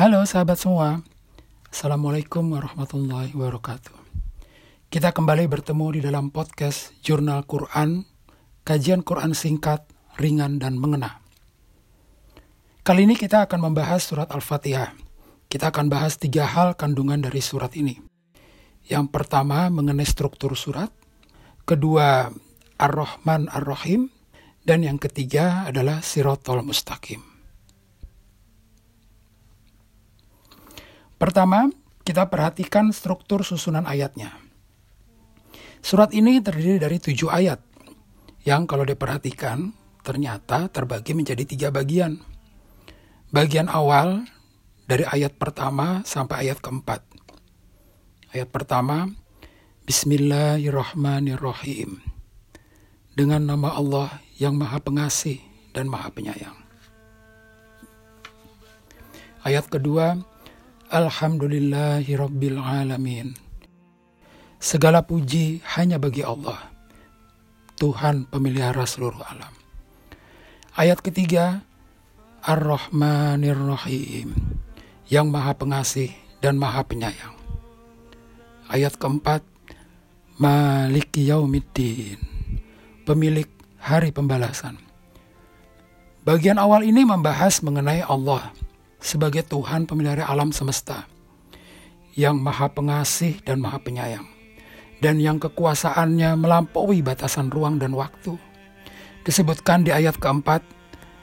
Halo sahabat semua, Assalamualaikum warahmatullahi wabarakatuh. Kita kembali bertemu di dalam podcast Jurnal Quran, kajian Quran singkat, ringan, dan mengena. Kali ini kita akan membahas surat Al-Fatihah. Kita akan bahas tiga hal kandungan dari surat ini. Yang pertama mengenai struktur surat, kedua Ar-Rahman Ar-Rahim, dan yang ketiga adalah Sirotol Mustaqim. Pertama, kita perhatikan struktur susunan ayatnya. Surat ini terdiri dari tujuh ayat, yang kalau diperhatikan ternyata terbagi menjadi tiga bagian. Bagian awal dari ayat pertama sampai ayat keempat. Ayat pertama, Bismillahirrahmanirrahim. Dengan nama Allah yang maha pengasih dan maha penyayang. Ayat kedua, Alhamdulillahi Rabbil Alamin. Segala puji hanya bagi Allah, Tuhan pemelihara seluruh alam. Ayat ketiga, Ar-Rahmanir yang maha pengasih dan maha penyayang. Ayat keempat, Maliki Yaumiddin, pemilik hari pembalasan. Bagian awal ini membahas mengenai Allah, sebagai Tuhan pemelihara alam semesta yang maha pengasih dan maha penyayang dan yang kekuasaannya melampaui batasan ruang dan waktu. Disebutkan di ayat keempat,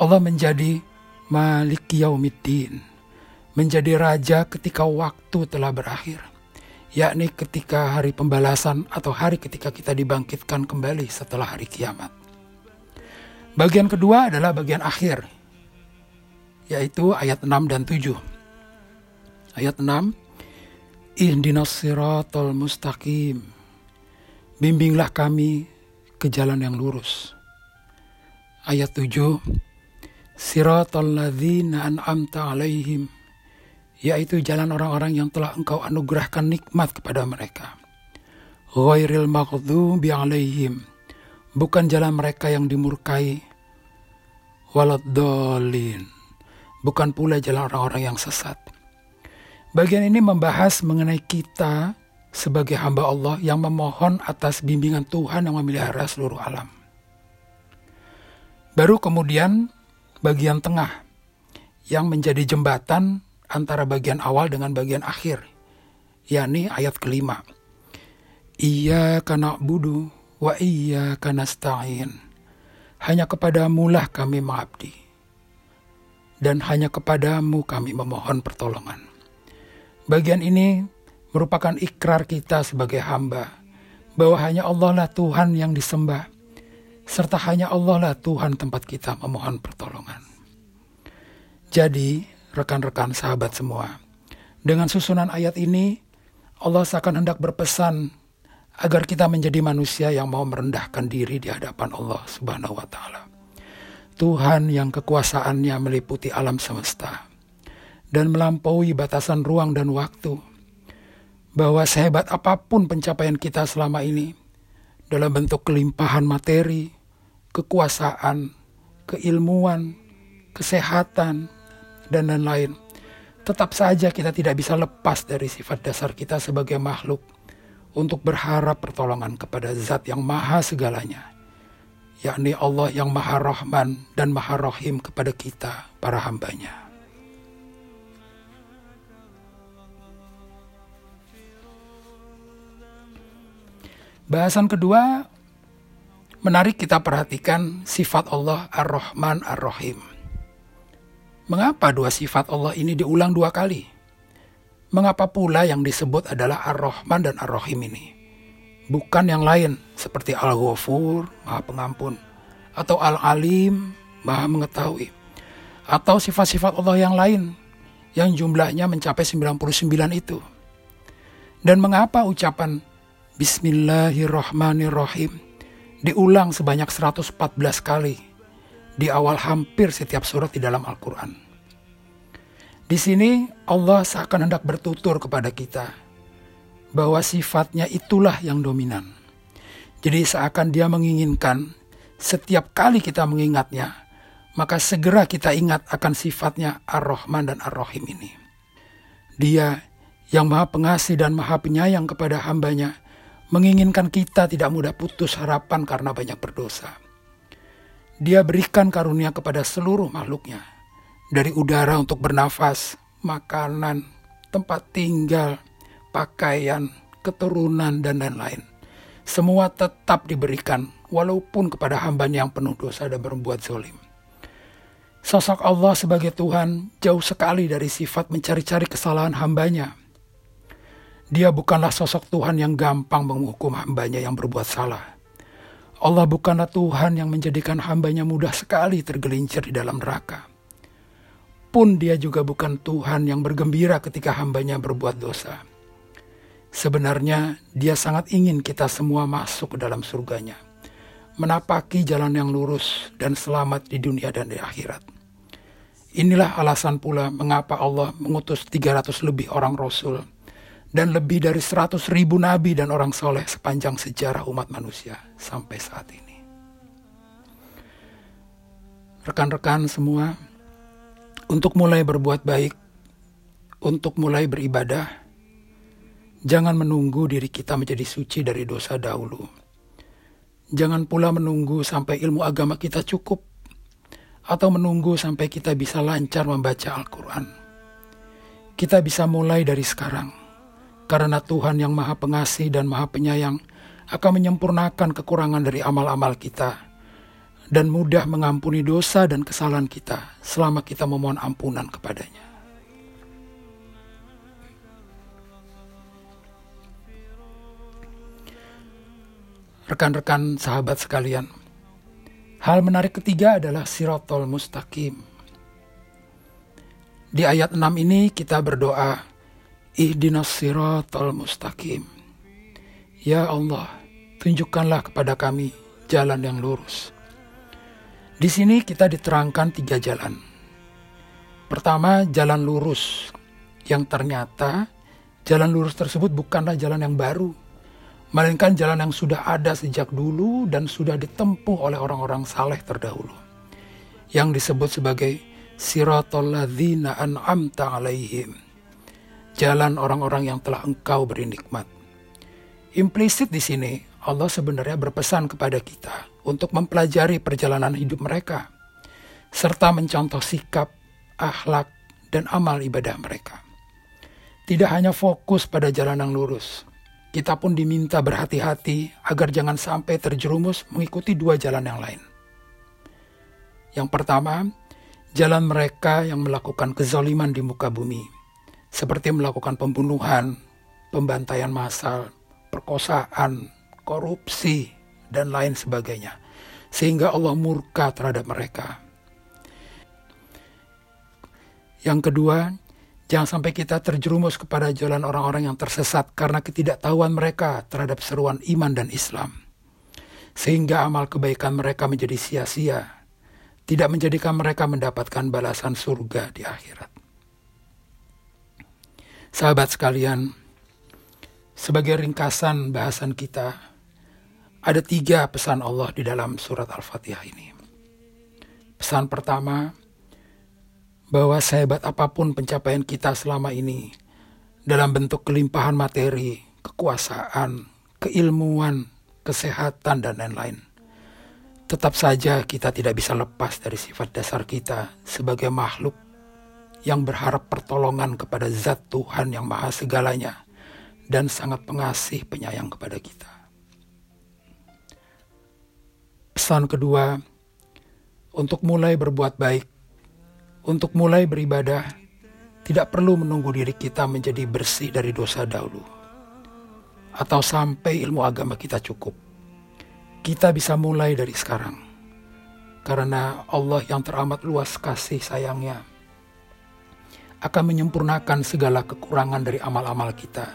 Allah menjadi Malik Yaumiddin, menjadi raja ketika waktu telah berakhir, yakni ketika hari pembalasan atau hari ketika kita dibangkitkan kembali setelah hari kiamat. Bagian kedua adalah bagian akhir, yaitu ayat 6 dan 7. Ayat 6, Ihdinas siratal mustaqim. Bimbinglah kami ke jalan yang lurus. Ayat 7, Siratal ladzina an'amta alaihim. Yaitu jalan orang-orang yang telah engkau anugerahkan nikmat kepada mereka. Ghairil maghdubi alaihim. Bukan jalan mereka yang dimurkai. Waladdallin bukan pula jalan orang-orang yang sesat. Bagian ini membahas mengenai kita sebagai hamba Allah yang memohon atas bimbingan Tuhan yang memelihara seluruh alam. Baru kemudian bagian tengah yang menjadi jembatan antara bagian awal dengan bagian akhir, yakni ayat kelima. Iya karena budu wa iya karena stain. Hanya kepadamu lah kami mengabdi dan hanya kepadamu kami memohon pertolongan. Bagian ini merupakan ikrar kita sebagai hamba, bahwa hanya Allah lah Tuhan yang disembah, serta hanya Allah lah Tuhan tempat kita memohon pertolongan. Jadi, rekan-rekan sahabat semua, dengan susunan ayat ini, Allah seakan hendak berpesan agar kita menjadi manusia yang mau merendahkan diri di hadapan Allah Subhanahu wa taala. Tuhan yang kekuasaannya meliputi alam semesta dan melampaui batasan ruang dan waktu, bahwa sehebat apa pun pencapaian kita selama ini dalam bentuk kelimpahan materi, kekuasaan, keilmuan, kesehatan, dan lain-lain, tetap saja kita tidak bisa lepas dari sifat dasar kita sebagai makhluk untuk berharap pertolongan kepada Zat yang Maha Segalanya yakni Allah yang Maha Rahman dan Maha Rahim kepada kita, para hambanya. Bahasan kedua, menarik kita perhatikan sifat Allah Ar-Rahman Ar-Rahim. Mengapa dua sifat Allah ini diulang dua kali? Mengapa pula yang disebut adalah Ar-Rahman dan Ar-Rahim ini? Bukan yang lain seperti Al-Ghafur, Maha Pengampun, atau Al-Alim, Maha Mengetahui, atau sifat-sifat Allah yang lain yang jumlahnya mencapai 99 itu. Dan mengapa ucapan Bismillahirrahmanirrahim diulang sebanyak 114 kali di awal hampir setiap surat di dalam Al-Quran. Di sini Allah seakan hendak bertutur kepada kita bahwa sifatnya itulah yang dominan. Jadi seakan dia menginginkan setiap kali kita mengingatnya, maka segera kita ingat akan sifatnya Ar-Rahman dan Ar-Rahim ini. Dia yang maha pengasih dan maha penyayang kepada hambanya, menginginkan kita tidak mudah putus harapan karena banyak berdosa. Dia berikan karunia kepada seluruh makhluknya, dari udara untuk bernafas, makanan, tempat tinggal, pakaian, keturunan, dan lain-lain. Semua tetap diberikan, walaupun kepada hambanya yang penuh dosa dan berbuat zolim. Sosok Allah sebagai Tuhan jauh sekali dari sifat mencari-cari kesalahan hambanya. Dia bukanlah sosok Tuhan yang gampang menghukum hambanya yang berbuat salah. Allah bukanlah Tuhan yang menjadikan hambanya mudah sekali tergelincir di dalam neraka. Pun dia juga bukan Tuhan yang bergembira ketika hambanya berbuat dosa. Sebenarnya dia sangat ingin kita semua masuk ke dalam surganya. Menapaki jalan yang lurus dan selamat di dunia dan di akhirat. Inilah alasan pula mengapa Allah mengutus 300 lebih orang Rasul dan lebih dari 100 ribu nabi dan orang soleh sepanjang sejarah umat manusia sampai saat ini. Rekan-rekan semua, untuk mulai berbuat baik, untuk mulai beribadah, jangan menunggu diri kita menjadi suci dari dosa dahulu. Jangan pula menunggu sampai ilmu agama kita cukup atau menunggu sampai kita bisa lancar membaca Al-Quran. Kita bisa mulai dari sekarang, karena Tuhan yang Maha Pengasih dan Maha Penyayang akan menyempurnakan kekurangan dari amal-amal kita dan mudah mengampuni dosa dan kesalahan kita selama kita memohon ampunan kepadanya. Rekan-rekan sahabat sekalian, Hal menarik ketiga adalah sirotol mustaqim. Di ayat 6 ini kita berdoa, Ihdinas sirotol mustaqim. Ya Allah, tunjukkanlah kepada kami jalan yang lurus. Di sini kita diterangkan tiga jalan. Pertama, jalan lurus, yang ternyata jalan lurus tersebut bukanlah jalan yang baru, melainkan jalan yang sudah ada sejak dulu dan sudah ditempuh oleh orang-orang saleh terdahulu. Yang disebut sebagai siratul ladzina an'amta alaihim. Jalan orang-orang yang telah engkau beri nikmat. Implisit di sini, Allah sebenarnya berpesan kepada kita untuk mempelajari perjalanan hidup mereka, serta mencontoh sikap, akhlak, dan amal ibadah mereka. Tidak hanya fokus pada jalan yang lurus, kita pun diminta berhati-hati agar jangan sampai terjerumus mengikuti dua jalan yang lain. Yang pertama, jalan mereka yang melakukan kezaliman di muka bumi, seperti melakukan pembunuhan, pembantaian massal, perkosaan, korupsi, dan lain sebagainya, sehingga Allah murka terhadap mereka. Yang kedua, Jangan sampai kita terjerumus kepada jalan orang-orang yang tersesat karena ketidaktahuan mereka terhadap seruan iman dan Islam. Sehingga amal kebaikan mereka menjadi sia-sia, tidak menjadikan mereka mendapatkan balasan surga di akhirat. Sahabat sekalian, sebagai ringkasan bahasan kita, ada tiga pesan Allah di dalam surat Al-Fatihah ini. Pesan pertama, bahwa sehebat apa pun pencapaian kita selama ini dalam bentuk kelimpahan materi, kekuasaan, keilmuan, kesehatan, dan lain-lain. Tetap saja kita tidak bisa lepas dari sifat dasar kita sebagai makhluk yang berharap pertolongan kepada zat Tuhan yang maha segalanya dan sangat pengasih penyayang kepada kita. Pesan kedua, untuk mulai berbuat baik untuk mulai beribadah, tidak perlu menunggu diri kita menjadi bersih dari dosa dahulu, atau sampai ilmu agama kita cukup. Kita bisa mulai dari sekarang, karena Allah yang teramat luas kasih sayangnya akan menyempurnakan segala kekurangan dari amal-amal kita,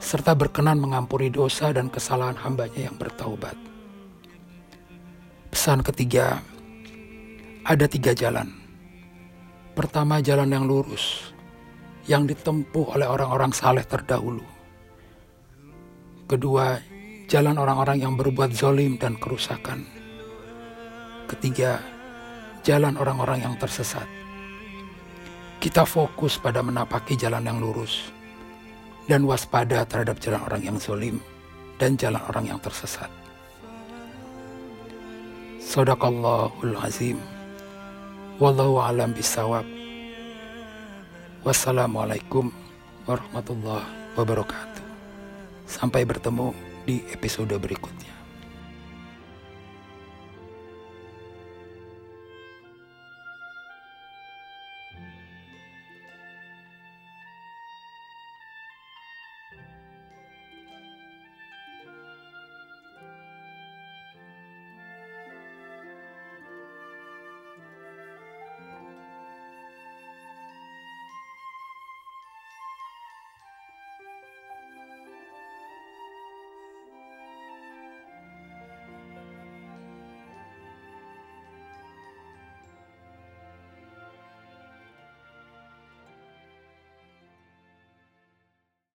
serta berkenan mengampuni dosa dan kesalahan hambanya yang bertaubat. Pesan ketiga, ada tiga jalan Pertama jalan yang lurus, yang ditempuh oleh orang-orang saleh terdahulu. Kedua, jalan orang-orang yang berbuat zolim dan kerusakan. Ketiga, jalan orang-orang yang tersesat. kita fokus pada menapaki jalan yang lurus dan waspada terhadap jalan orang yang zolim dan jalan orang yang tersesat. Sadaqallahul azim. Wallahu alam bisawab. Wassalamualaikum warahmatullahi wabarakatuh. Sampai bertemu di episode berikutnya.